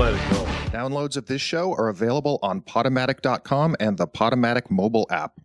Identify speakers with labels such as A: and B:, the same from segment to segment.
A: let it go.
B: Downloads of this show are available on Podomatic.com and the Podomatic mobile app.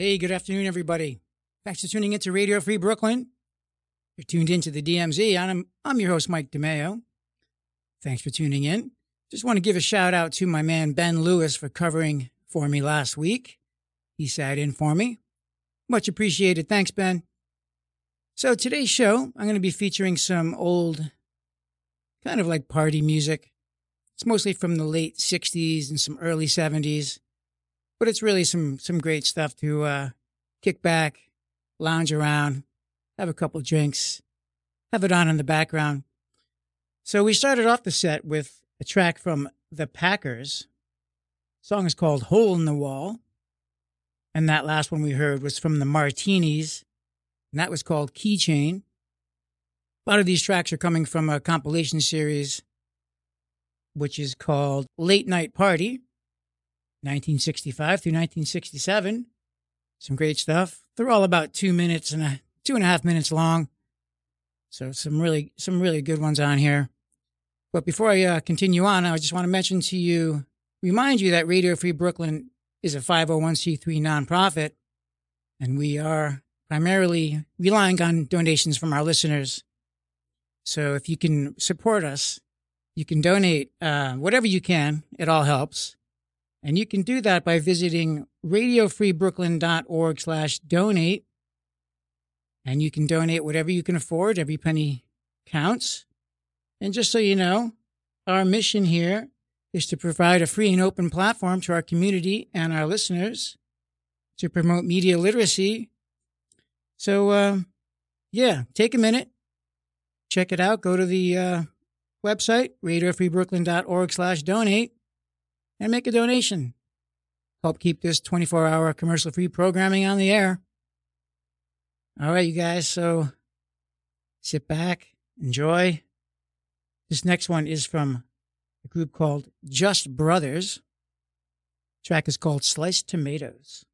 A: Hey, good afternoon, everybody. Thanks for tuning into Radio Free Brooklyn. You're tuned into the DMZ, I'm, I'm your host, Mike DeMeo. Thanks for tuning in. Just want to give a shout out to my man, Ben Lewis, for covering for me last week. He sat in for me. Much appreciated. Thanks, Ben. So, today's show, I'm going to be featuring some old, kind of like party music. It's mostly from the late 60s and some early 70s but it's really some some great stuff to uh, kick back, lounge around, have a couple drinks, have it on in the background. So we started off the set with a track from the Packers. The song is called "Hole in the Wall," and that last one we heard was from the Martinis, and that was called "Keychain." A lot of these tracks are coming from a compilation series, which is called Late Night Party 1965 through 1967. Some great stuff. They're all about two minutes and a two and a half minutes long. So some really some really good ones on here. But before I uh, continue on, I just want to mention to you, remind you that Radio Free Brooklyn is a 501c3 nonprofit, and we are primarily relying on donations from our listeners. So if you can support us, you can donate uh, whatever you can. It all helps. And you can do that by visiting radiofreebrooklyn.org slash donate. And you can donate whatever you can afford. Every penny counts. And just so you know, our mission here is to provide a free and open platform to our community and our listeners to promote media literacy. So, uh, yeah, take a minute, check it out. Go to the uh, website, radiofreebrooklyn.org slash donate and make a donation. Help keep this 24 hour commercial free programming on the air. All right, you guys. So sit back, enjoy. This next one is from a group called Just Brothers. The track is called Sliced Tomatoes.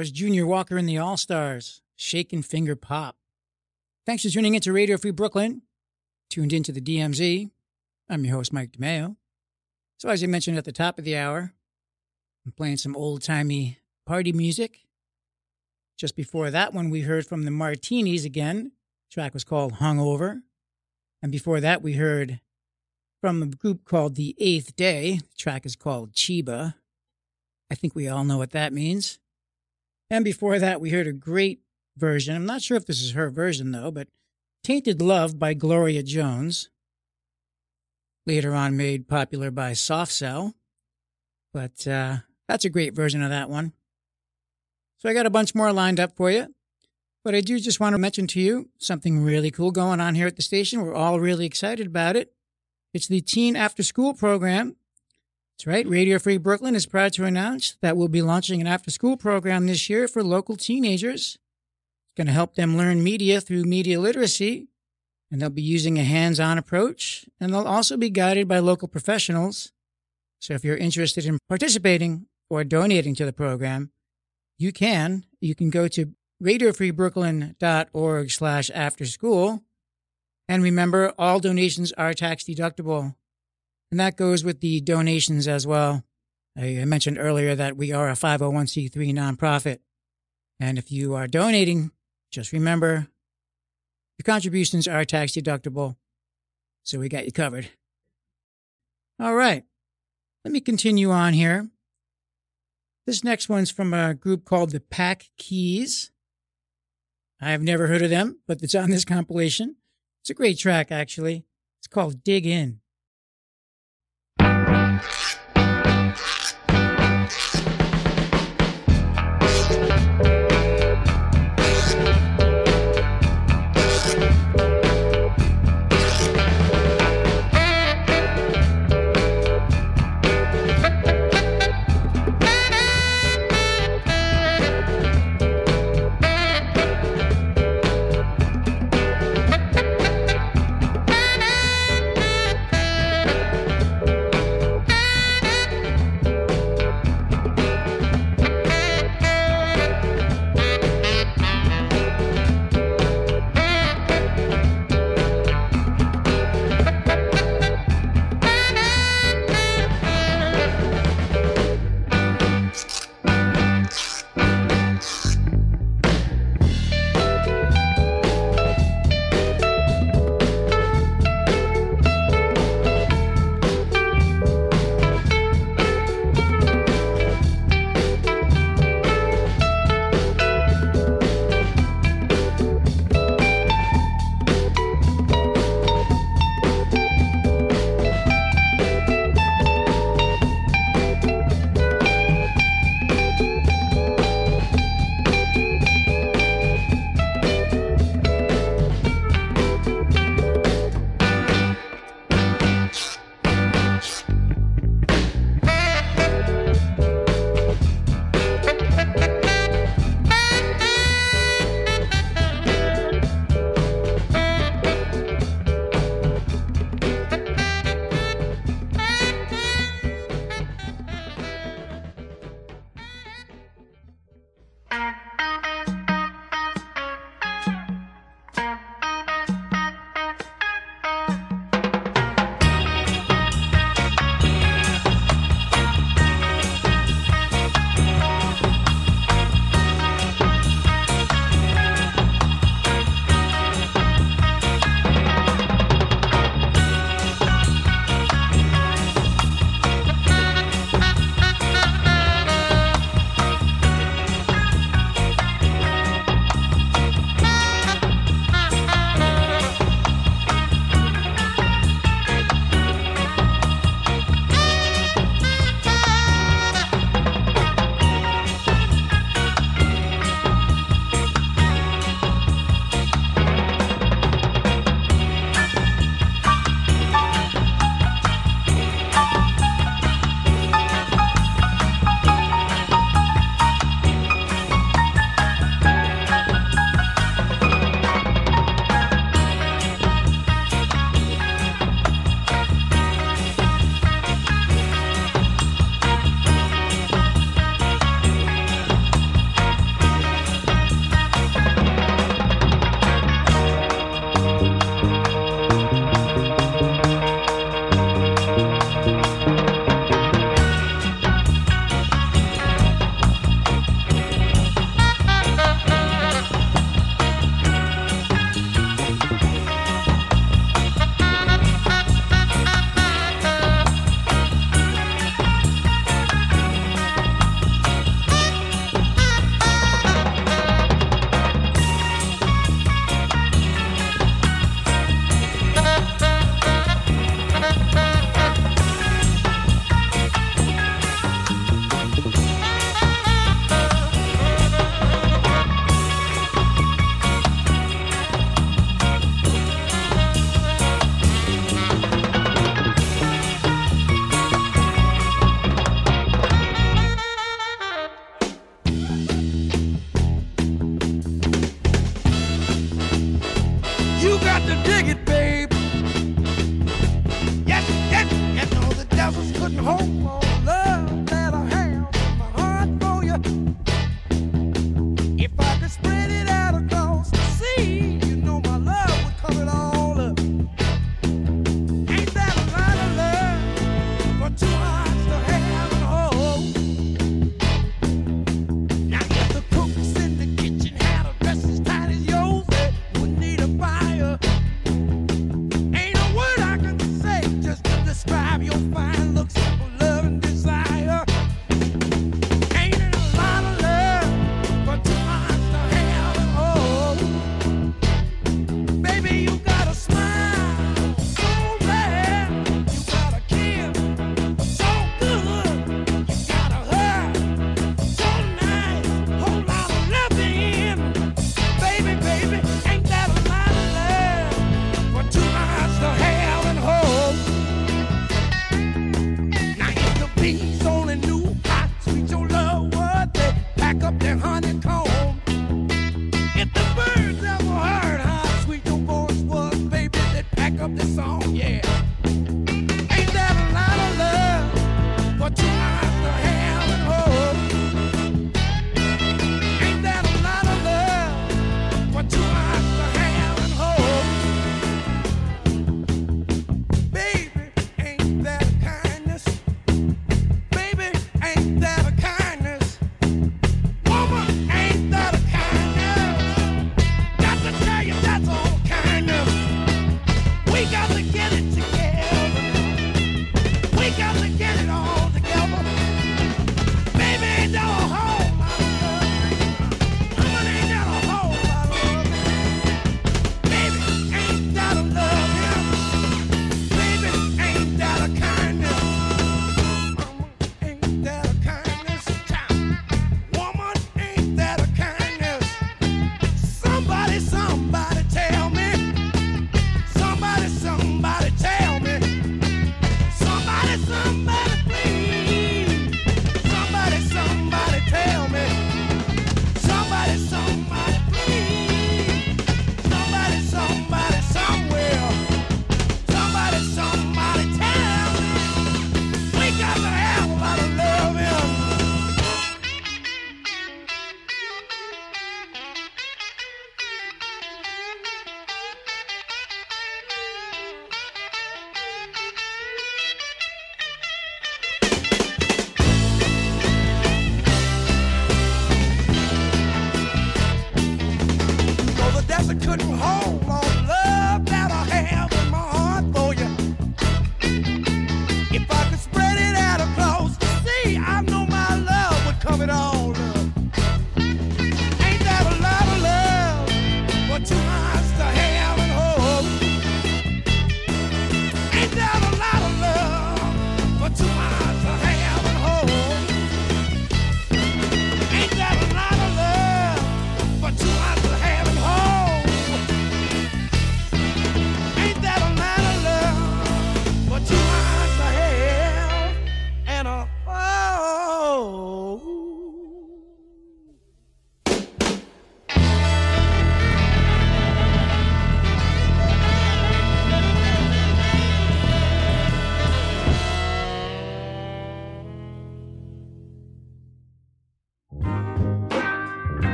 A: Was Junior Walker and the All Stars, Shakin' Finger Pop. Thanks for tuning in to Radio Free Brooklyn. Tuned into the DMZ. I'm your host, Mike DeMeo. So, as I mentioned at the top of the hour, I'm playing some old timey party music. Just before that one, we heard from the Martinis again. The track was called Hungover. And before that, we heard from a group called The Eighth Day. The track is called Cheba. I think we all know what that means. And before that, we heard a great version. I'm not sure if this is her version, though, but Tainted Love by Gloria Jones. Later on, made popular by Soft Cell. But uh, that's a great version of that one. So I got a bunch more lined up for you. But I do just want to mention to you something really cool going on here at the station. We're all really excited about it. It's the Teen After School program. That's right. Radio Free Brooklyn is proud to announce that we'll be launching an after school program this year for local teenagers. It's going to help them learn media through media literacy, and they'll be using a hands on approach, and they'll also be guided by local professionals. So if you're interested in participating or donating to the program, you can. You can go to radiofreebrooklyn.org slash after school. And remember, all donations are tax deductible. And that goes with the donations as well. I mentioned earlier that we are a 501c3 nonprofit. And if you are donating, just remember your contributions are tax deductible. So we got you covered. All right. Let me continue on here. This next one's from a group called the Pac-Keys. I have never heard of them, but it's on this compilation. It's a great track, actually. It's called Dig In.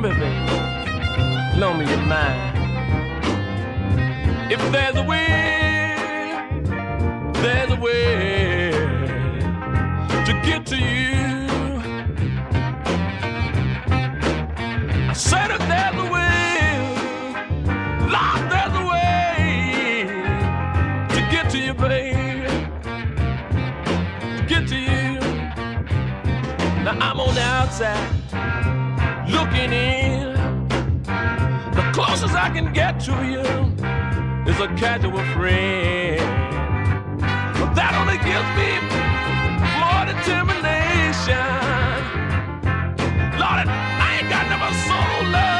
C: Come here, baby. Loan me your mind. If there's a way, there's a way to get to you. I said if there's a way, Lord, there's a way to get to you, baby. To get to you. Now I'm on the outside looking in. The closest I can get to you is a casual friend. But that only gives me more determination. Lord, I ain't got never soul
D: love.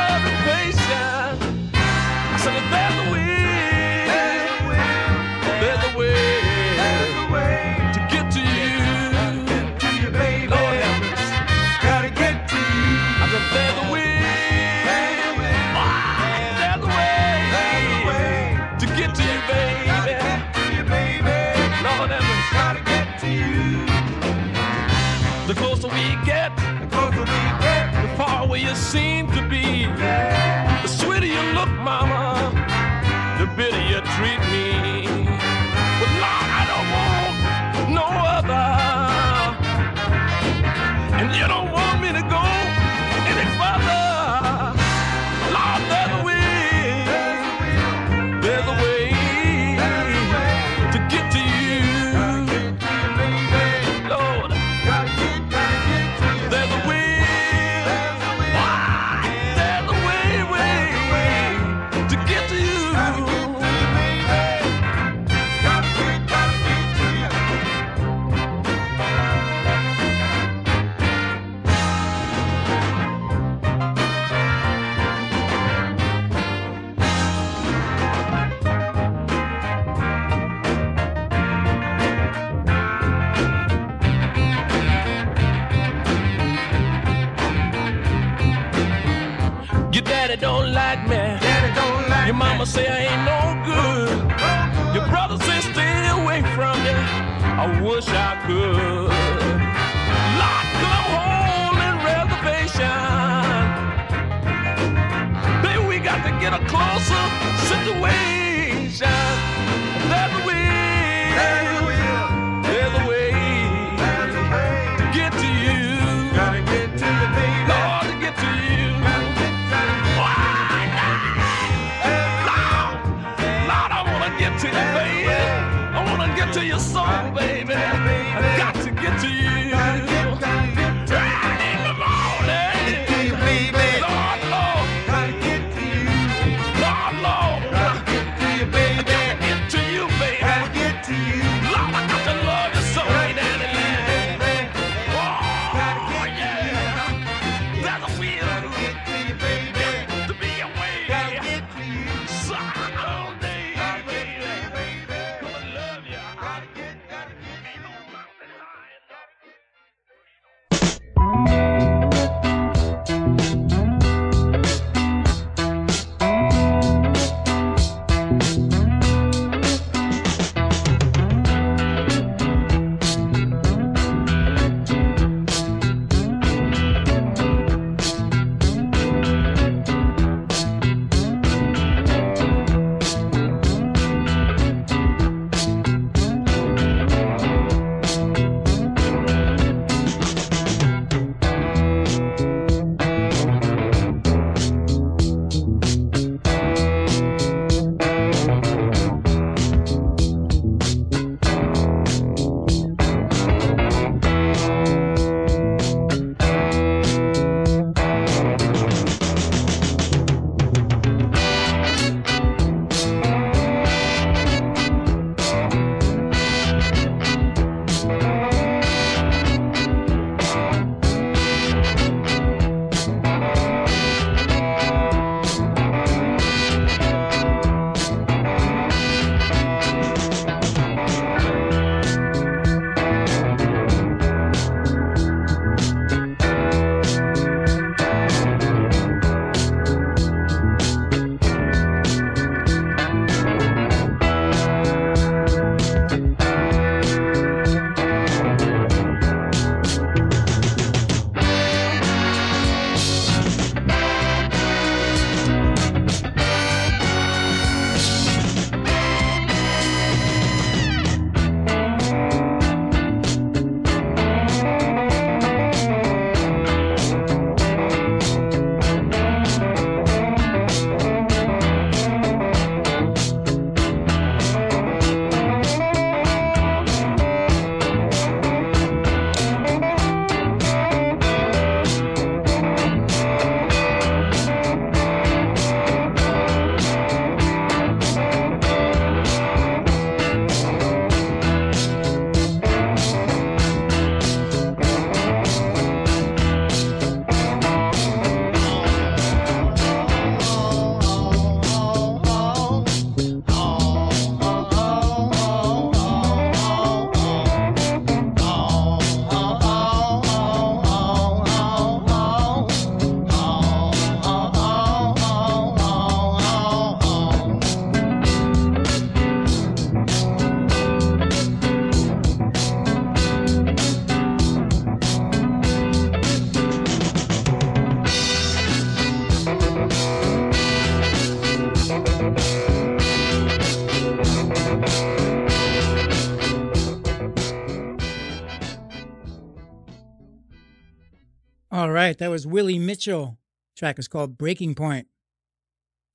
D: Right, that was Willie Mitchell. track is called Breaking Point.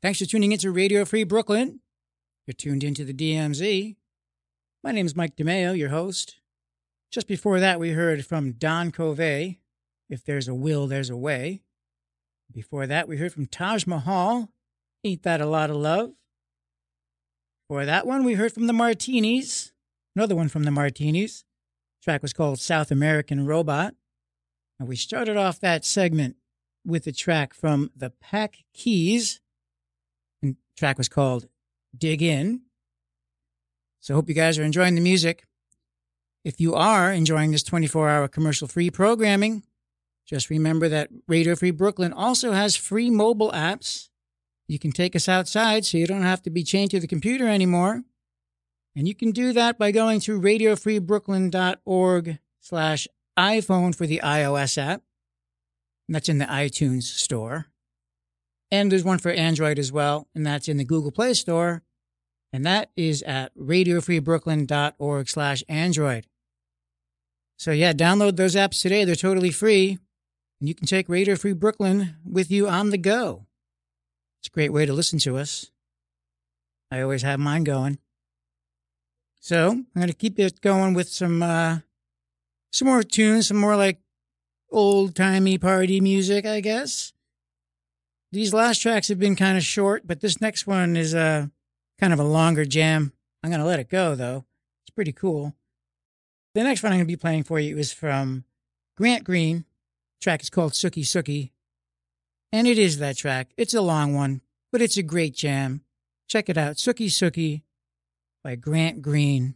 D: Thanks for tuning into Radio Free Brooklyn. You're tuned into the DMZ. My name is Mike DeMeo, your host. Just before that, we heard from Don Covay, If There's a Will, There's a Way. Before that, we heard from Taj Mahal, Ain't That a Lot of Love. For that one, we heard from the Martinis, another one from the Martinis. track was called South American Robot. And we started off that segment with a track from the Pack Keys. And track was called Dig In. So hope you guys are enjoying the music. If you are enjoying this 24 hour commercial free programming, just remember that Radio Free Brooklyn also has free mobile apps.
A: you can take us outside so you don't have to be chained to the computer anymore. And you can do that by going to radiofreebrooklyn.org slash iPhone for the iOS app. That's in the iTunes store. And there's one for Android as well, and that's in the Google Play Store. And that is at radiofreebrooklyn.org slash Android. So yeah, download those apps today. They're totally free. And you can take Radio Free Brooklyn with you on the go. It's a great way to listen to us. I always have mine going. So I'm going to keep it going with some, uh, some more tunes, some more like old timey party music, I guess. These last tracks have been kind of short, but this next one is uh, kind of a longer jam. I'm going to let it go, though. It's pretty cool. The next one I'm going to be playing for you is from Grant Green. The track is called Sookie Sookie. And it is that track. It's a long one, but it's a great jam. Check it out. Sookie Sookie by Grant Green.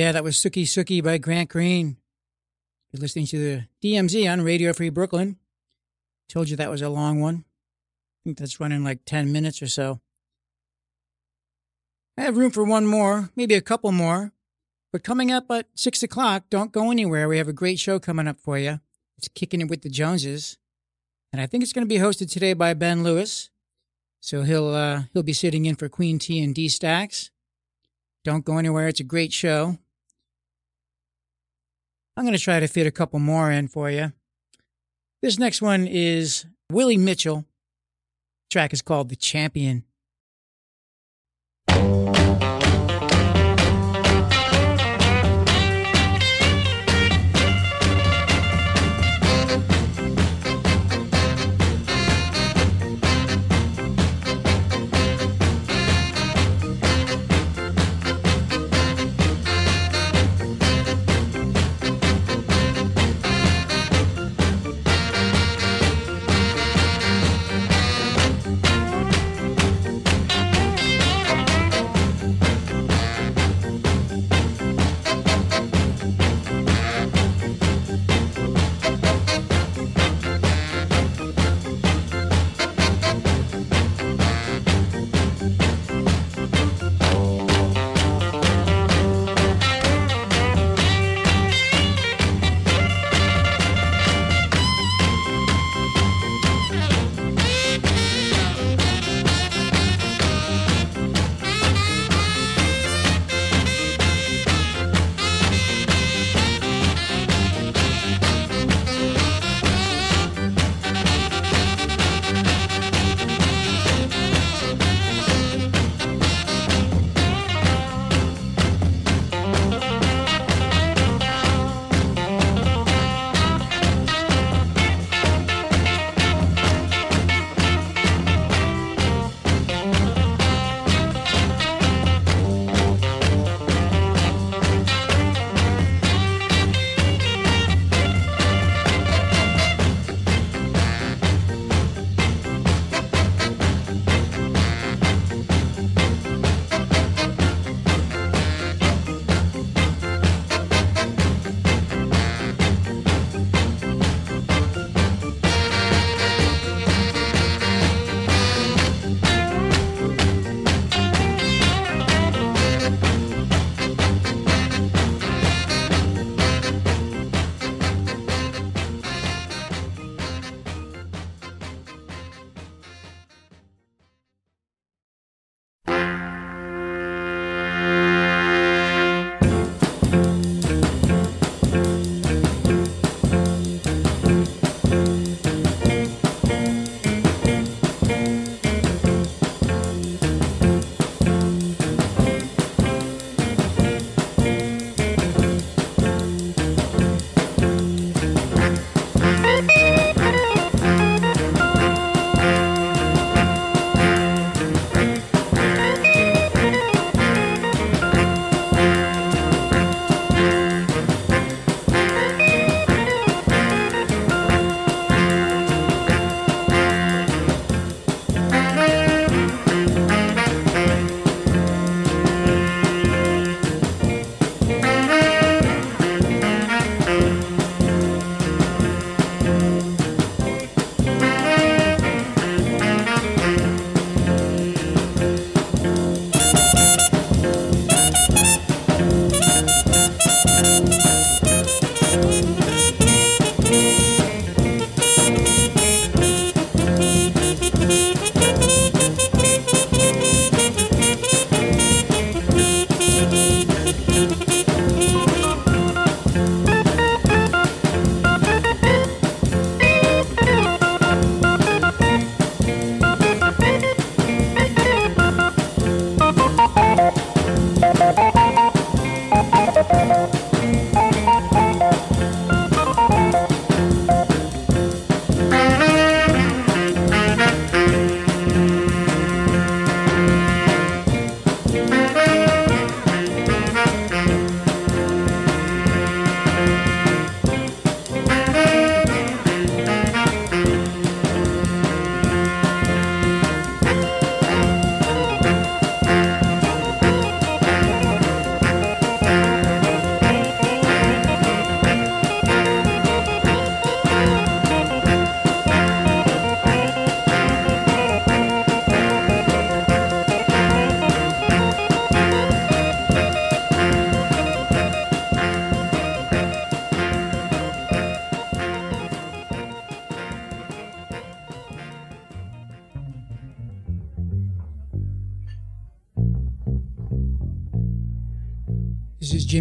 A: Yeah, that was Sookie Sookie by Grant Green. You're listening to the DMZ on Radio Free Brooklyn. Told you that was a long one. I think that's running like 10 minutes or so. I have room for one more, maybe a couple more. But coming up at 6 o'clock, don't go anywhere. We have a great show coming up for you. It's Kicking It with the Joneses. And I think it's going to be hosted today by Ben Lewis. So he'll uh, he'll be sitting in for Queen T and D Stacks. Don't go anywhere. It's a great show. I'm going to try to fit a couple more in for you. This next one is Willie Mitchell. The track is called The Champion.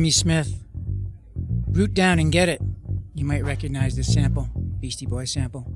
A: Jimmy Smith. Root down and get it. You might recognize this sample, Beastie Boy sample.